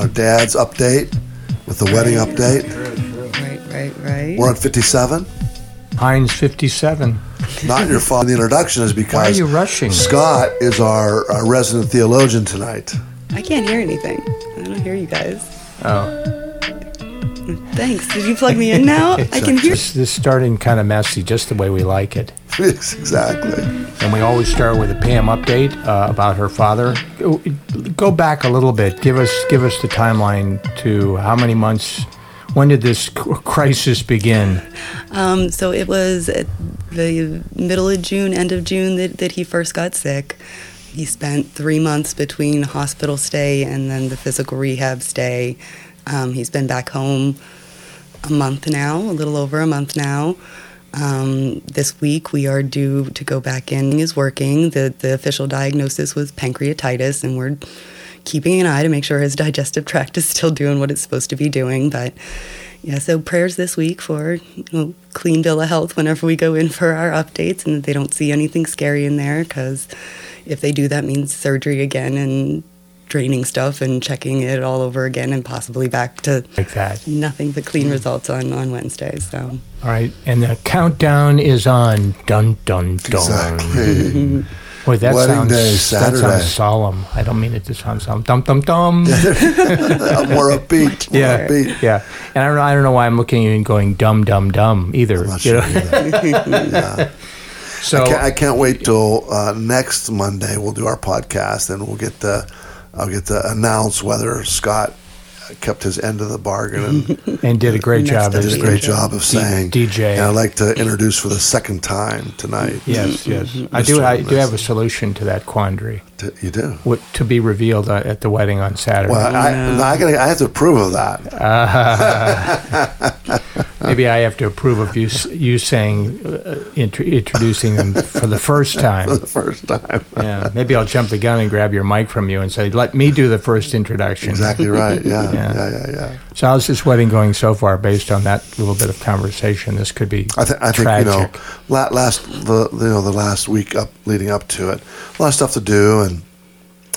our dad's update with the wedding update. Right, right, right. We're on 57. Heinz 57. Not your fault. The introduction is because Why are you rushing? Scott is our, our resident theologian tonight. I can't hear anything. I don't hear you guys. Oh, Thanks. Did you plug me in now? I can hear. this, this is starting kind of messy, just the way we like it. exactly. And we always start with a Pam update uh, about her father. Go, go back a little bit. Give us give us the timeline to how many months. When did this crisis begin? Um, so it was at the middle of June, end of June that, that he first got sick. He spent three months between hospital stay and then the physical rehab stay. Um, he's been back home a month now, a little over a month now. Um, this week we are due to go back in. Is working. The the official diagnosis was pancreatitis, and we're keeping an eye to make sure his digestive tract is still doing what it's supposed to be doing. But yeah, so prayers this week for you know, clean bill of health whenever we go in for our updates, and that they don't see anything scary in there. Because if they do, that means surgery again and draining stuff and checking it all over again, and possibly back to Like that. nothing but clean results on on Wednesday. So. All right, and the countdown is on. Dun dun dun. Exactly. Boy, that Wedding sounds day, that sounds solemn. I don't mean it to sound solemn. Dum dum dum. more upbeat. More yeah, upbeat. yeah. And I don't know. I don't know why I'm looking at you and going dum dum dum either. I'm not you sure know? either. yeah. So Can't- I can't wait till uh, next Monday. We'll do our podcast, and we'll get the I'll get to announce whether Scott kept his end of the bargain and and did a great job did a great job of saying DJ. And I'd like to introduce for the second time tonight. Yes, yes. I do. I do have a solution to that quandary. T- You do. What, to be revealed uh, at the wedding on Saturday. Well, I, no, I, gotta, I have to approve of that. Maybe I have to approve of you you saying uh, intro, introducing them for the first time. for the first time. Yeah, maybe I'll jump the gun and grab your mic from you and say, "Let me do the first introduction." Exactly right. Yeah, Yeah. yeah, yeah, yeah. So how's this wedding going so far? Based on that little bit of conversation, this could be I, th- I think you know, last the you know the last week up leading up to it, a lot of stuff to do, and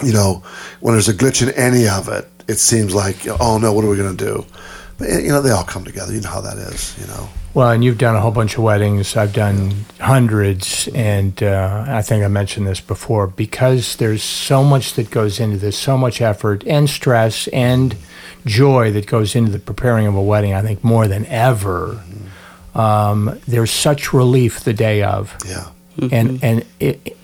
you know when there's a glitch in any of it, it seems like oh no, what are we going to do? But you know they all come together. You know how that is. You know. Well, and you've done a whole bunch of weddings. I've done hundreds, and uh, I think I mentioned this before. Because there's so much that goes into this, so much effort and stress and joy that goes into the preparing of a wedding. I think more than ever, um, there's such relief the day of, Yeah. and and it,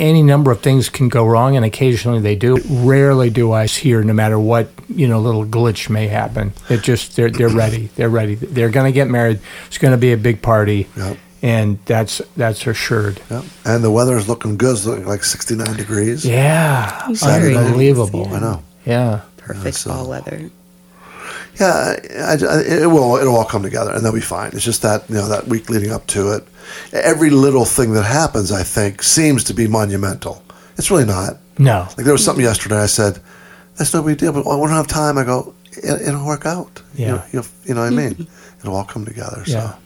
any number of things can go wrong, and occasionally they do. Rarely do I hear, no matter what you know, little glitch may happen. They're just they're they're ready. They're ready. They're going to get married. It's going to be a big party, Yep. and that's that's assured. Yep. And the weather is looking good. It's looking like 69 degrees. Yeah, Very unbelievable. yeah. I know. Yeah. Perfect so- fall weather. Yeah, I, I, it will. It'll all come together, and they'll be fine. It's just that you know that week leading up to it, every little thing that happens, I think, seems to be monumental. It's really not. No. Like there was something yesterday. I said, "That's no big deal," but I don't have time. I go, it, "It'll work out." Yeah. You know, you'll, you know what I mean? It'll all come together. Yeah. So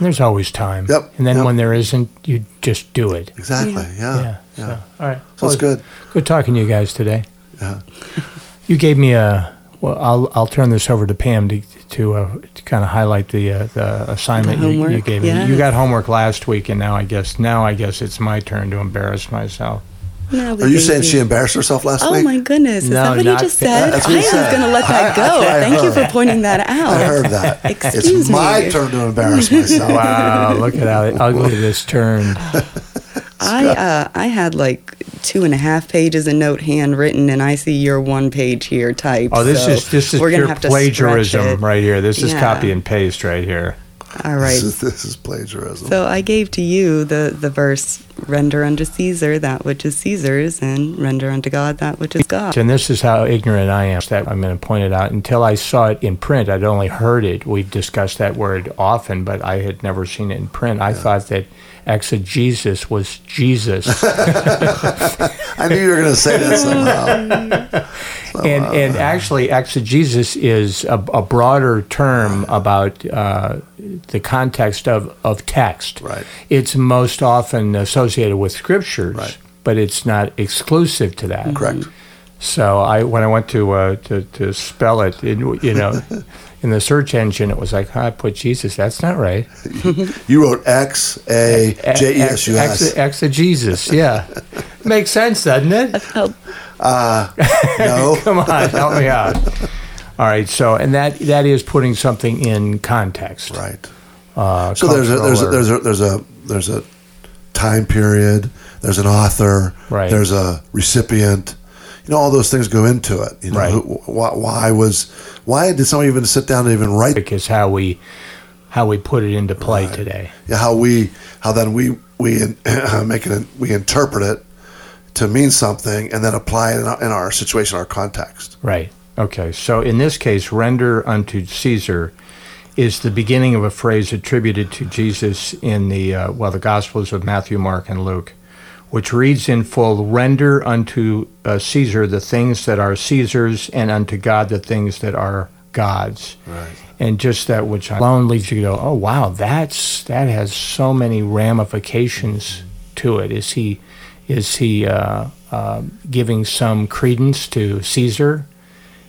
There's always time. Yep, And then yep. when there isn't, you just do it. exactly. Yeah. Yeah. Yeah. So, all right. So it's good. Good talking to you guys today. Yeah. You gave me a. Well, I'll I'll turn this over to Pam to to, uh, to kind of highlight the uh, the assignment The you, you homework, gave me. yes. You got homework last week, and now I guess now I guess it's my turn to embarrass myself. No, Are you thank saying she embarrassed herself last Oh week? Oh my goodness! Is No, that what not- he just said? That's what I he was going to let that go. I Thank you for pointing that out. I heard that. Excuse it's my turn to embarrass myself. Wow, look at how ugly this turned. I uh, I had like two and a half pages of note handwritten, and I see your one page here typed. Oh, this so is this is we're gonna pure have to stretch plagiarism right here. This is Yeah. copy and paste right here. All right. This is, this is plagiarism. So I gave to you the, the verse, render unto Caesar that which is Caesar's, and render unto God that which is God. And this is how ignorant I am. That I'm going to point it out. Until I saw it in print, I'd only heard it. We've discussed that word often, but I had never seen it in print. I thought that exegesis was Jesus, I knew you were going to say that somehow. and and actually exegesis is a, a broader term about uh, the context of of text. Right. It's most often associated with scriptures, Right. but it's not exclusive to that. Correct. So I when I went to uh, to, to spell it, it, you know, in the search engine, it was like I put Jesus. That's not right. You wrote X A J E S U Ex- S. Exegesis. Yeah, makes sense, doesn't it? Help. No, Come on, help me out. All right. So and that that is putting something in context. right. Uh, So there's a there's a, there's a there's a there's a time period. There's an author. Right. There's a recipient. You know, all those things go into it. You know, Right. who, why, why was why did someone even sit down and even write? is how we how we put it into play today. Yeah, how we how then we we make it we interpret it to mean something and then apply it in our, in our situation, our context. Right. Okay. So in this case, render unto Caesar is the beginning of a phrase attributed to Jesus in the uh, well, the Gospels of Matthew, Mark, and Luke, which reads in full: "Render unto uh, Caesar the things that are Caesar's, and unto God the things that are God's." Right. And just that, which alone leads you to go, "Oh wow, that's that has so many ramifications to it." Is he is he uh, uh, giving some credence to Caesar?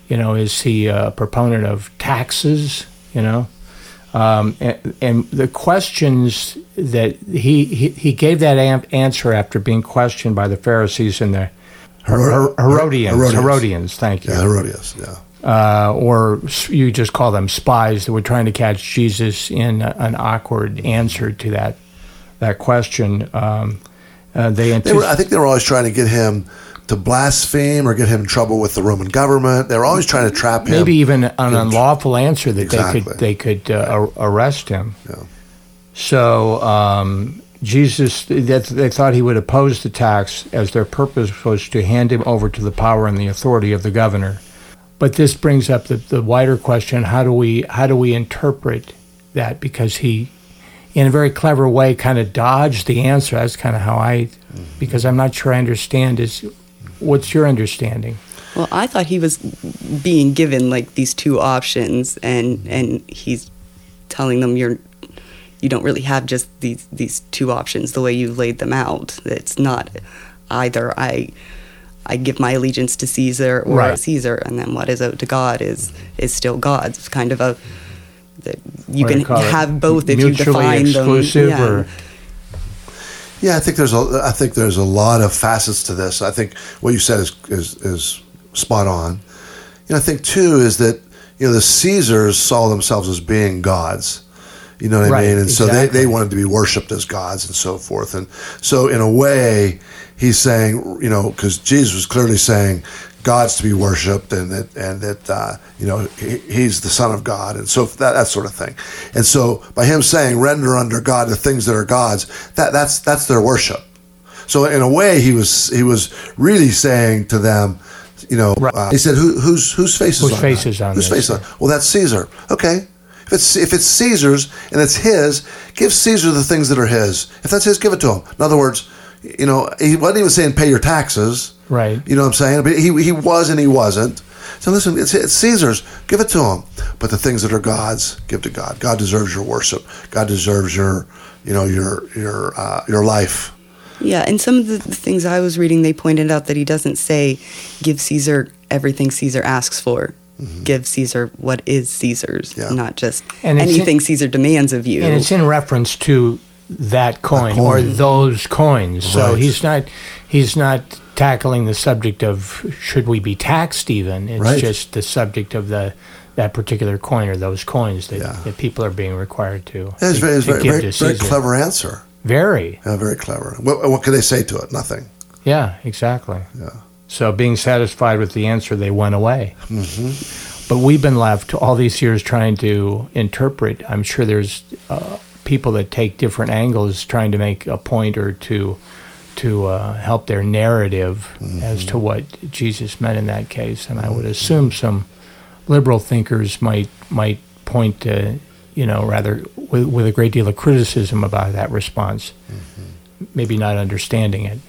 You know, is he a proponent of taxes? You know, um, and, and the questions that he he, he gave that answer after being questioned by the Pharisees and the Her- Her- Herodians, Herodians. Herodians. Thank you Yeah, Herodias. Yeah. uh, or you just call them spies that were trying to catch Jesus in an awkward answer to that that question. Um, uh, they, They were, I think they were always trying to get him to blaspheme or get him in trouble with the Roman government. They were always trying to trap him. maybe even an unlawful answer that Exactly. they could they could uh, ar- arrest him. Yeah. So um, Jesus, that they thought he would oppose the tax, as their purpose was to hand him over to the power and the authority of the governor. But this brings up the, the wider question: How do we how do we interpret that? Because he, in a very clever way, kind of dodged the answer. That's kind of how I, because I'm not sure I understand. Is what's your understanding? Well, I thought he was being given like these two options, and and he's telling them you're you don't really have just these these two options the way you laid them out. It's not either I I give my allegiance to Caesar or Right. Caesar, and then what is owed to God is is still God's. It's kind of a that you What can you call it? have both if you define exclusive, them. Yeah. or Yeah, I think there's a I think there's a lot of facets to this. I think what you said is is, is spot on. You know, I think too is that you know the Caesars saw themselves as being gods. You know what Right, I mean? And so they, they wanted to be worshipped as gods and so forth. And so in a way, he's saying, you know, because Jesus was clearly saying God's to be worshipped and that and that uh, you know he, he's the Son of God and so that that sort of thing. And so by him saying render under God the things that are God's, that that's that's their worship. So in a way, he was he was really saying to them, you know, uh, he said, Who, "Whose whose face is Whose on face that? is on whose this? face on? Well, that's Caesar. Okay, if it's if it's Caesar's and it's his, give Caesar the things that are his. If that's his, give it to him. In other words, you know, he wasn't even saying pay your taxes. Right. You know what I'm saying? But he he was and he wasn't. So listen, it's, it's Caesar's. Give it to him. But the things that are God's, give to God. God deserves your worship. God deserves your, you know, your your uh, your life. Yeah, and some of the, the things I was reading, they pointed out that he doesn't say, give Caesar everything Caesar asks for. Give Caesar what is Caesar's, Yeah. not just And anything in- Caesar demands of you. and it's in reference to that coin, coin. or those coins. So he's not he's not tackling the subject of should we be taxed even. It's Right. just the subject of the that particular coin or those coins that, Yeah. that people are being required to, It's very, it's to very, very, very clever answer. Very. Yeah, very clever. What, what could they say to it? Nothing. Yeah, exactly. Yeah. So being satisfied with the answer, they went away. Mm-hmm. But we've been left all these years trying to interpret. I'm sure there's uh, people that take different angles trying to make a point or to to uh, help their narrative as to what Jesus meant in that case. And I would assume some liberal thinkers might might point to you know rather with, with a great deal of criticism about that response, maybe not understanding it.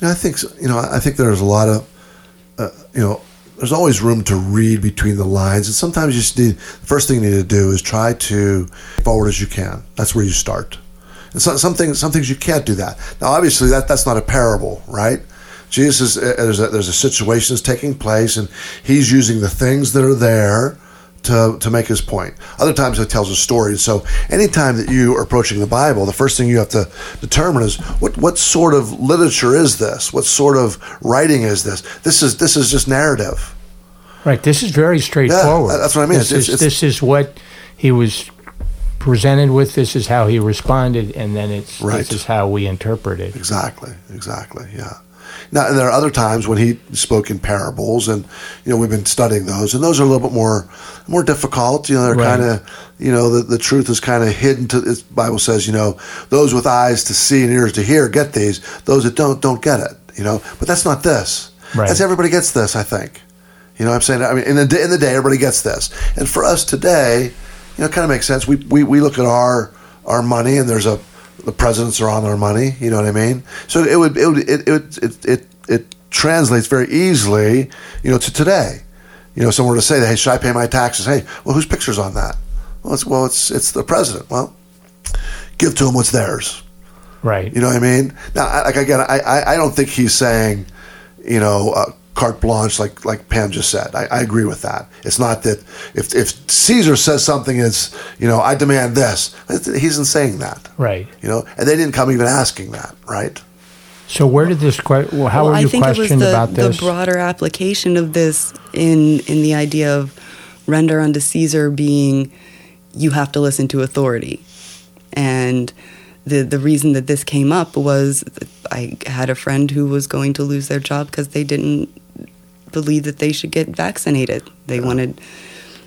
You know, I think you know. I think there's a lot of uh, you know. There's always room to read between the lines, and sometimes you just need. The first thing you need to do is try to forward as you can. That's where you start. And so, some things, some things you can't do that. Now, obviously, that that's not a parable, right? Jesus is there's a, there's a situation that's taking place, and he's using the things that are there to to make his point. Other times he tells a story. So anytime that you are approaching the Bible, the first thing you have to determine is what what sort of literature is this? What sort of writing is this? This is this is just narrative. Right. This is very straightforward. Yeah, that's what I mean. This, It's- is, it's- this is what he was presented with. This is how he responded, and then it's Right. this is how we interpret it. Exactly, exactly, yeah. Now, and there are other times when he spoke in parables, and you know we've been studying those, and those are a little bit more more difficult. You know, they're Right. kind of you know the, the truth is kind of hidden. To the Bible says, you know, those with eyes to see and ears to hear get these; those that don't don't get it. You know, but that's not this. Right. That's everybody gets this. I think. You know, what I'm saying. I mean, in the in the day, everybody gets this, and for us today, you know, it kind of makes sense. We, we we look at our our money, and there's a the presidents are on our money. You know what I mean? So it would it would it it it it, it translates very easily, you know, to today. You know, someone were to say, "Hey, should I pay my taxes?" Hey, well, whose picture's on that? Well, it's well, it's it's the president. Well, give to him what's theirs. Right. You know what I mean? Now, like again, I, I, I don't think he's saying, you know, uh, carte blanche like like Pam just said. I, I agree with that. It's not that if if Caesar says something is, you know, I demand this. He isn't saying that. right. You know, and they didn't come even asking that, right? So where did this que- well, how well, were I you think it was questioned the, about this? the broader application of this in in the idea of render unto Caesar being you have to listen to authority, and the the reason that this came up was I had a friend who was going to lose their job because they didn't believe that they should get vaccinated. They wanted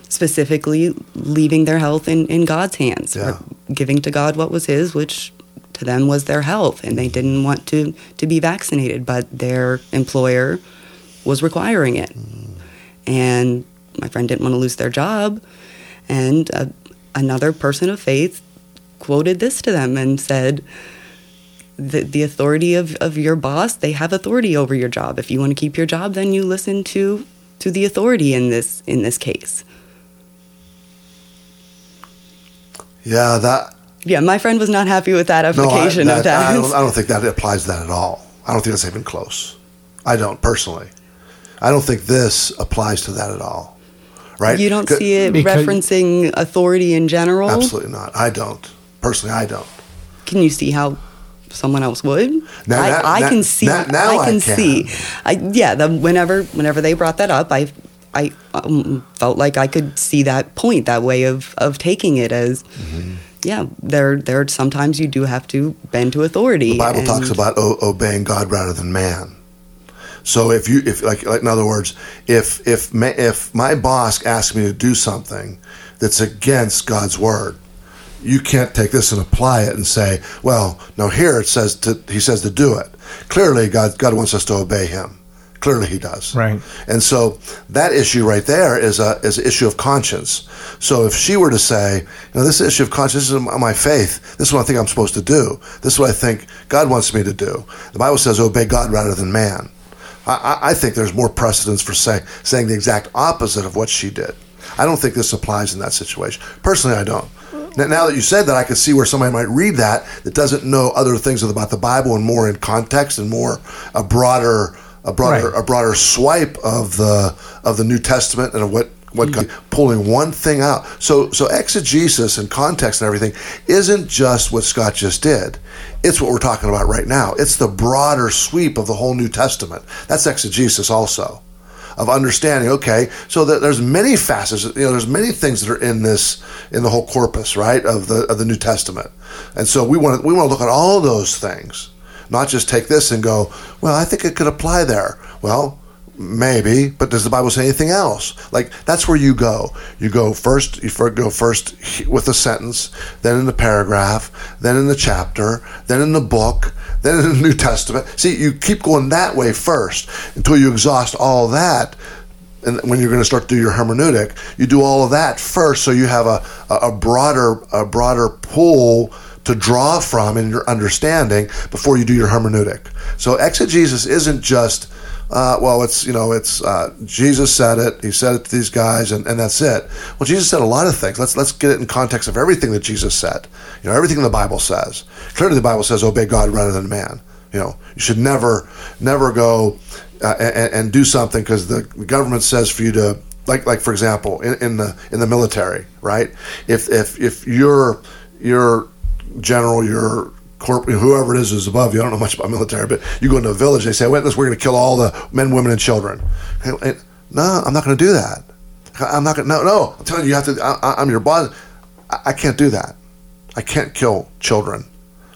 specifically leaving their health in, in God's hands, or giving to God what was His, which to them was their health, and they didn't want to, to be vaccinated, but their employer was requiring it. And my friend didn't want to lose their job, and uh, another person of faith quoted this to them and said, the, the authority of, of your boss, they have authority over your job. If you want to keep your job, then you listen to to the authority in this in this case. Yeah, that. Yeah, my friend was not happy with that No, I, application that, of that. I, don't, I don't think that applies to that at all. I don't think that's even close. I don't personally. I don't think this applies to that at all. Right? you don't Good- see it Because- referencing authority in general. Absolutely not. I don't. Personally, I don't. Can you see how someone else would? Now- I, I can see. now- now I I can can. see. I, yeah. The, whenever whenever they brought that up, I I um, felt like I could see that point, that way of of taking it as. Mm-hmm. Yeah, there there sometimes you do have to bend to authority. The Bible and- talks about o- obeying God rather than man. So if you if like, like in other words, if if ma- if my boss asks me to do something that's against God's word, you can't take this and apply it and say, well, no, here it says to he says to do it. Clearly, God God wants us to obey Him. Clearly, He does. Right. And so that issue right there is a is an issue of conscience. So if she were to say, you know, this issue of conscience is my faith. This is what I think I'm supposed to do. This is what I think God wants me to do. The Bible says obey God rather than man. I, I- I think there's more precedence for say, saying the exact opposite of what she did. I don't think this applies in that situation. Personally, I don't. Now, now that you said that, I can see where somebody might read that that doesn't know other things about the Bible and more in context and more a broader a broader Right. a broader swipe of the of the New Testament and of what what God, mm-hmm. pulling one thing out. So so exegesis and context and everything isn't just what Scott just did. It's what we're talking about right now. It's the broader sweep of the whole New Testament. That's exegesis also of understanding. Okay, so that there's many facets. You know, there's many things that are in this in the whole corpus, right, of the of the New Testament. And so we want to we want to look at all those things, not just take this and go, well, I think it could apply there. Well, maybe, but does the Bible say anything else? Like that's where you go. You go first. You go first with a sentence, then in the paragraph, then in the chapter, then in the book, then in the New Testament. See, you keep going that way first until you exhaust all that. And when you're going to start to do your hermeneutic, you do all of that first, so you have a, a, broader a broader pool to draw from in your understanding before you do your hermeneutic. So exegesis isn't just uh, well, it's you know, it's uh, Jesus said it. He said it to these guys, and, and that's it. Well, Jesus said a lot of things. Let's let's get it in context of everything that Jesus said. You know, everything the Bible says. Clearly, the Bible says obey God rather than man. You know, you should never, never go uh, and, and do something because the government says for you to, like, like for example, in, in the in the military, right? If if if your your general, your corp, whoever it is is above you. I don't know much about military, but you go into a village, they say, "Wait, this, we're going to kill all the men, women, and children." And- and, no, I'm not going to do that. I'm not going. to No, no. I'm telling you, you have to. I, I'm your boss. I, I can't do that. I can't kill children.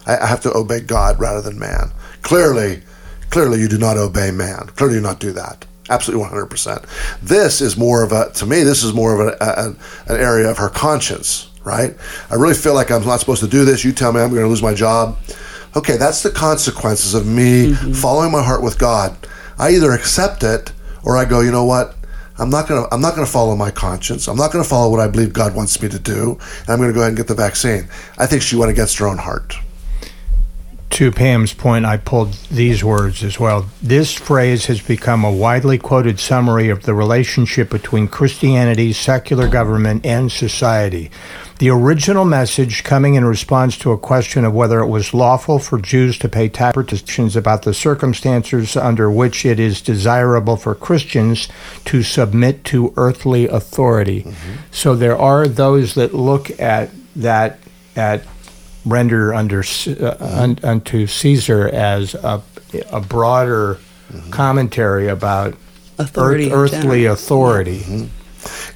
I, I have to obey God rather than man. Clearly, clearly, you do not obey man. Clearly, you do not do that. Absolutely, 100. percent This is more of a. To me, this is more of a, a, an area of her conscience. Right? I really feel like I'm not supposed to do this. You tell me I'm going to lose my job. Okay, that's the consequences of me mm-hmm. following my heart with God. I either accept it or I go. You know what? I'm not gonna I'm not gonna follow my conscience. I'm not gonna follow what I believe God wants me to do. And I'm gonna go ahead and get the vaccine. I think she went against her own heart. To Pam's point, I pulled these words as well. This phrase has become a widely quoted summary of the relationship between Christianity, secular government, and society. The original message coming in response to a question of whether it was lawful for Jews to pay taxes about the circumstances under which it is desirable for Christians to submit to earthly authority. Mm-hmm. So there are those that look at that at render under uh, mm-hmm. un, unto Caesar as a, a broader mm-hmm. commentary about Authority earth, earthly general. authority.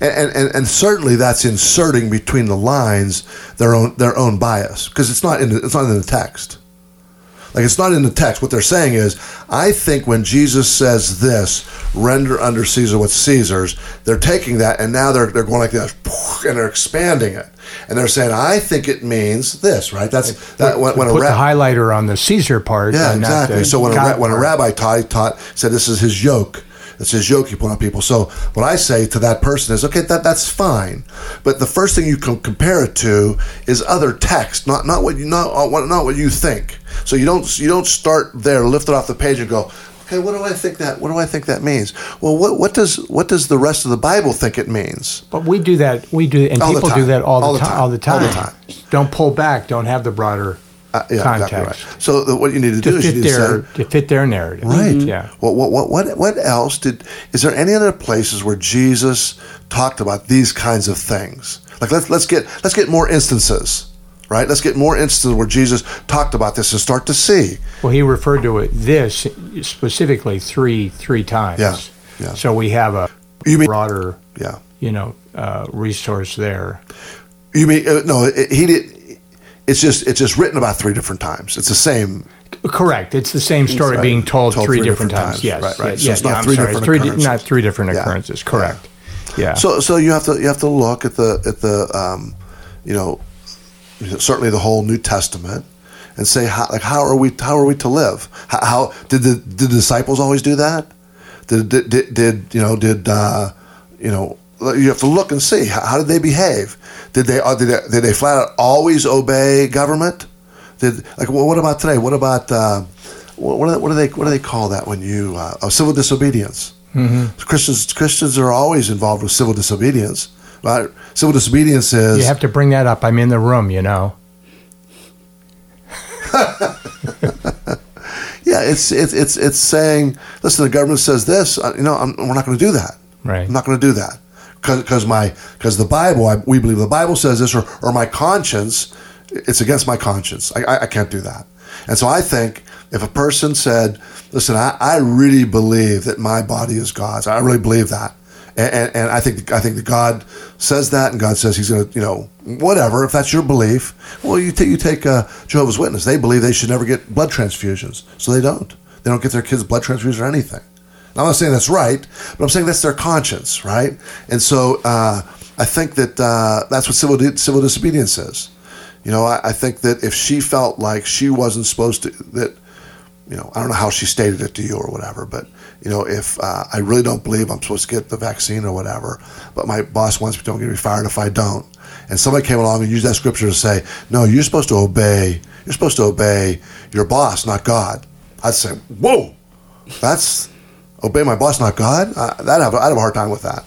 And, and, and certainly that's inserting between the lines their own their own bias because it's not in the, it's not in the text. Like it's not in the text. What they're saying is, I think when Jesus says this, render under Caesar what's Caesar's, they're taking that and now they're they're going like this and they're expanding it. And they're saying, I think it means this, right? That's that when, when a Put the highlighter on the Caesar part. yeah, exactly. So when a, when a rabbi taught, he taught, said this is his yoke. It's his yoke he put on people. So what I say to that person is, okay, that that's fine, but the first thing you can compare it to is other text, not not what you not uh, what not what you think. So you don't you don't start there, lift it off the page, and go, okay, what do I think that what do I think that means? Well, what what does what does the rest of the Bible think it means? But we do that. We do, and All people do that all, All the the time. time. All the time. All the time. Don't pull back. Don't have the broader Uh, yeah, context exactly right. So the, what you need to, do is you fit need to say, their to fit their narrative. Right. Yeah. What, what what what what else did? Is there any other places where Jesus talked about these kinds of things? Like let's let's get let's get more instances, right? Let's get more instances where Jesus talked about this and start to see. Well, he referred to it this specifically three three times. Yeah, yeah. So we have a You mean- broader, Yeah. you know, uh, resource there. You mean uh, no? He did. It's just it's just written about three different times. It's the same. Correct. It's the same story Right. being told, Told three, three different, different times. times. Yes. Right, right. Yeah, So it's yeah, not I'm three sorry. different three, di- occurrences. Not three different Yeah. occurrences. Correct. Yeah. So so you have to you have to look at the at the um, you know certainly the whole New Testament and say how like how are we how are we to live? How, how did the did the disciples always do that? Did did, did, did you know did uh, you know you have to look and see how, how did they behave? Did they, uh, did they did they flat out always obey government? Did like well, what about today? What about uh, what, what, do- what do they what do they call that when you uh, oh, civil disobedience? Mm-hmm. Christians Christians are always involved with civil disobedience. Right? Civil disobedience is you have to bring that up. I'm in the room, you know. yeah, it's it's it's it's saying listen, the government says this. uh, You know, I'm, we're not going to do that. Right. I'm not going to do that because my because the Bible I, we believe the Bible says this or or my conscience it's against my conscience. I, I, I can't do that. And so I think if a person said, listen, I, I really believe that my body is God's. I really believe that. And, and, and I think I think that God says that, and God says He's going to, you know, whatever. If that's your belief, well, you take you take uh, Jehovah's Witness. They believe they should never get blood transfusions, so they don't. They don't get their kids blood transfusions or anything. Now, I'm not saying that's right, but I'm saying that's their conscience, right? And so uh, I think that uh, that's what civil di- civil disobedience is. You know, I, I think that if she felt like she wasn't supposed to, that you know, I don't know how she stated it to you or whatever, but you know, if uh, I really don't believe I'm supposed to get the vaccine or whatever, but my boss wants me to, going to fired if I don't. And somebody came along and used that scripture to say, no, you're supposed to obey. You're supposed to obey your boss, not God. I'd say, whoa, that's obey my boss, not God. That I'd have a hard time with that.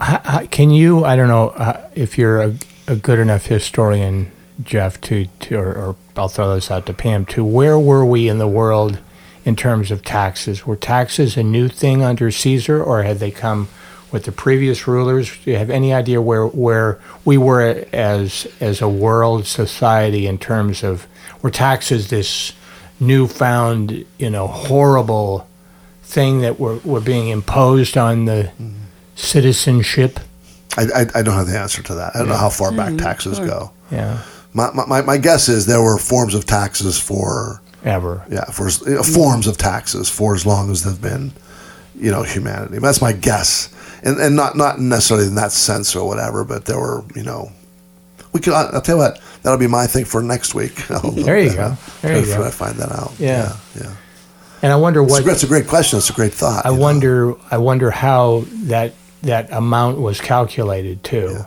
H- h- Can you? I don't know uh, if you're a, a good enough historian Jeff, to, to or, or I'll throw this out to Pam To Where were we in the world in terms of taxes? Were taxes a new thing under Caesar, or had they come with the previous rulers? Do you have any idea where where we were as as a world society in terms of were taxes this newfound, you know, horrible thing that were, were being imposed on the citizenship? I, I, I don't have the answer to that. I don't know how far back mm-hmm. taxes go. Yeah, My, my, my guess is there were forms of taxes for ever. yeah for as- you know, forms of taxes for as long as they've been you know humanity. That's my guess, and and not not necessarily in that sense or whatever, but there were you know we could. I'll tell you what that'll be my thing for next week. I'll There you go. There you Try to go. find that out. Yeah. yeah. yeah. And I wonder what it's a great question. That's a great thought. I you know. wonder. I wonder how that that amount was calculated too.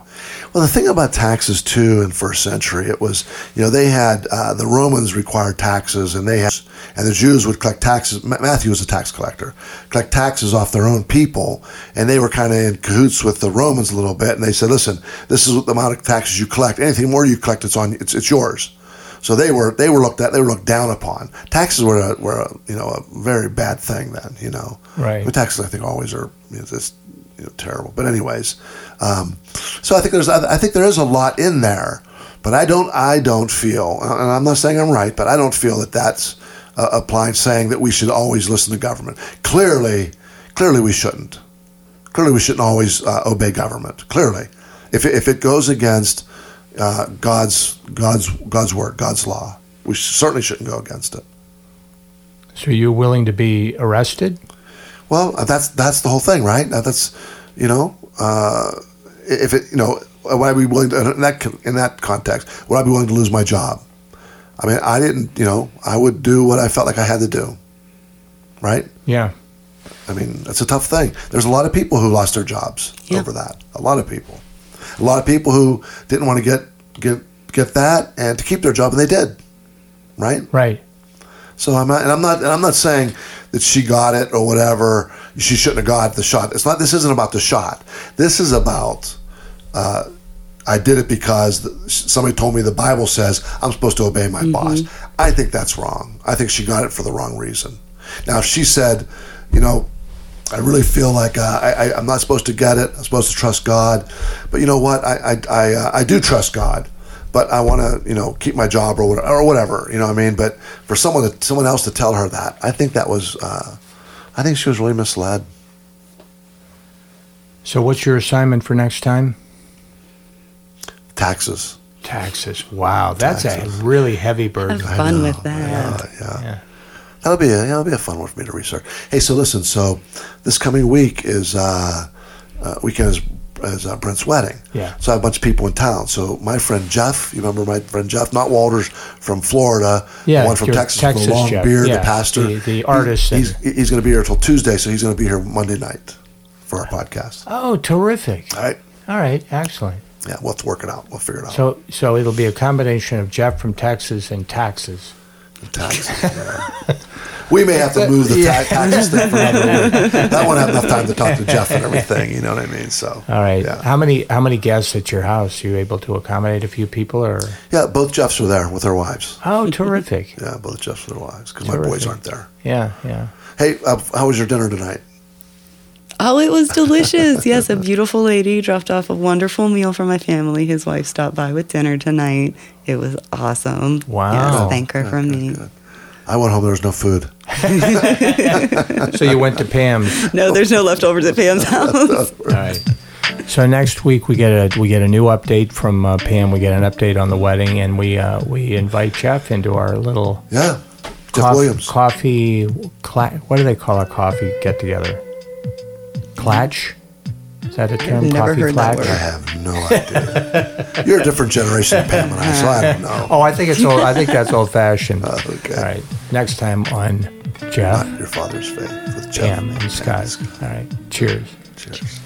Well, the thing about taxes too in first century, it was you know they had uh, the Romans required taxes, and they had, and the Jews would collect taxes. Matthew was a tax collector, collect taxes off their own people, and they were kind of in cahoots with the Romans a little bit. And they said, "Listen, this is the amount of taxes you collect. Anything more you collect, it's on it's it's yours." So they were they were looked at they were looked down upon. Taxes were a, were a, you know a very bad thing then. You know, Right. But taxes I think always are you know, just you know, terrible. But anyways, um, so I think there's I think there is a lot in there, but I don't I don't feel and I'm not saying I'm right, but I don't feel that that's uh, applying saying that we should always listen to government. Clearly, clearly we shouldn't. Clearly we shouldn't always uh, obey government. Clearly, if it, if it goes against uh, God's God's God's word, God's law, we certainly shouldn't go against it. So you're willing to be arrested? Well, uh, that's that's the whole thing, right? Uh, That's you know, uh, if it you know, would I be willing to in that con- in that context? Would I be willing to lose my job? I mean, I didn't. You know, I would do what I felt like I had to do. Right? Yeah. I mean, that's a tough thing. There's a lot of people who lost their jobs Yeah. over that. A lot of people. A lot of people who didn't want to get get get that and to keep their job, and they did. Right? Right. So I'm not, and I'm not, and I'm not saying that she got it or whatever. She shouldn't have got the shot. It's not. This isn't about the shot. This is about. Uh, I did it because somebody told me the Bible says I'm supposed to obey my boss. I think that's wrong. I think she got it for the wrong reason. Now, if she said, you know, I really feel like uh, I, I, I'm not supposed to get it. I'm supposed to trust God, but you know what? I I I, uh, I do trust God, but I want to you know keep my job or whatever, or whatever. You know what I mean? But for someone to, someone else to tell her that, I think that was uh, I think she was really misled. So what's your assignment for next time? Taxes. Taxes. Wow, that's Taxes. a really heavy burden. Have fun with that. Uh, yeah. Yeah. That'll be a, that'll be a fun one for me to research. Hey, so listen. So this coming week is uh, uh, weekend is, is uh, Brent's wedding. Yeah. So I have a bunch of people in town. So my friend Jeff, you remember my friend Jeff, not Walters from Florida, Yeah, the one from Texas, Texas with long Jeff. beard, Yeah, the pastor, the- the artist He- He's, he's going to be here until Tuesday, so he's going to be here Monday night for our podcast. Oh, terrific. All right. All right, excellent. Yeah, we'll work it out. We'll figure it out. So so it'll be a combination of Jeff from Texas and taxes. Taxes. yeah. We may have to move the ta- taxes thing for another week. That won't have enough time to talk to Jeff and everything. You know what I mean? So. All right. Yeah. How many how many guests at your house? Are you able to accommodate a few people or Yeah, both Jeffs were there with their wives. Oh, terrific. Yeah, both Jeffs with their wives because my boys aren't there. Yeah, yeah. Hey, uh, how was your dinner tonight? Oh, it was delicious. yes, a beautiful lady dropped off a wonderful meal for my family. His wife stopped by with dinner tonight. It was awesome. Wow. Yes, thank her from me. I went home. There was no food. So you went to Pam's. No, there's no leftovers at Pam's house. All right. So next week we get a we get a new update from uh, Pam. We get an update on the wedding, and we uh, we invite Jeff into our little Yeah, Jeff coff- Williams. coffee. Cla- what do they call a coffee get together? Clatch. Is that a term? Never coffee heard that clatch? I have no idea. You're a different generation than Pam and I, so I don't know. Oh, I think it's old. I think that's old fashioned. Okay. All right. Next time on Jeff, Not your father's faith with Jeff Pam, and Scott. All right. Cheers. Cheers.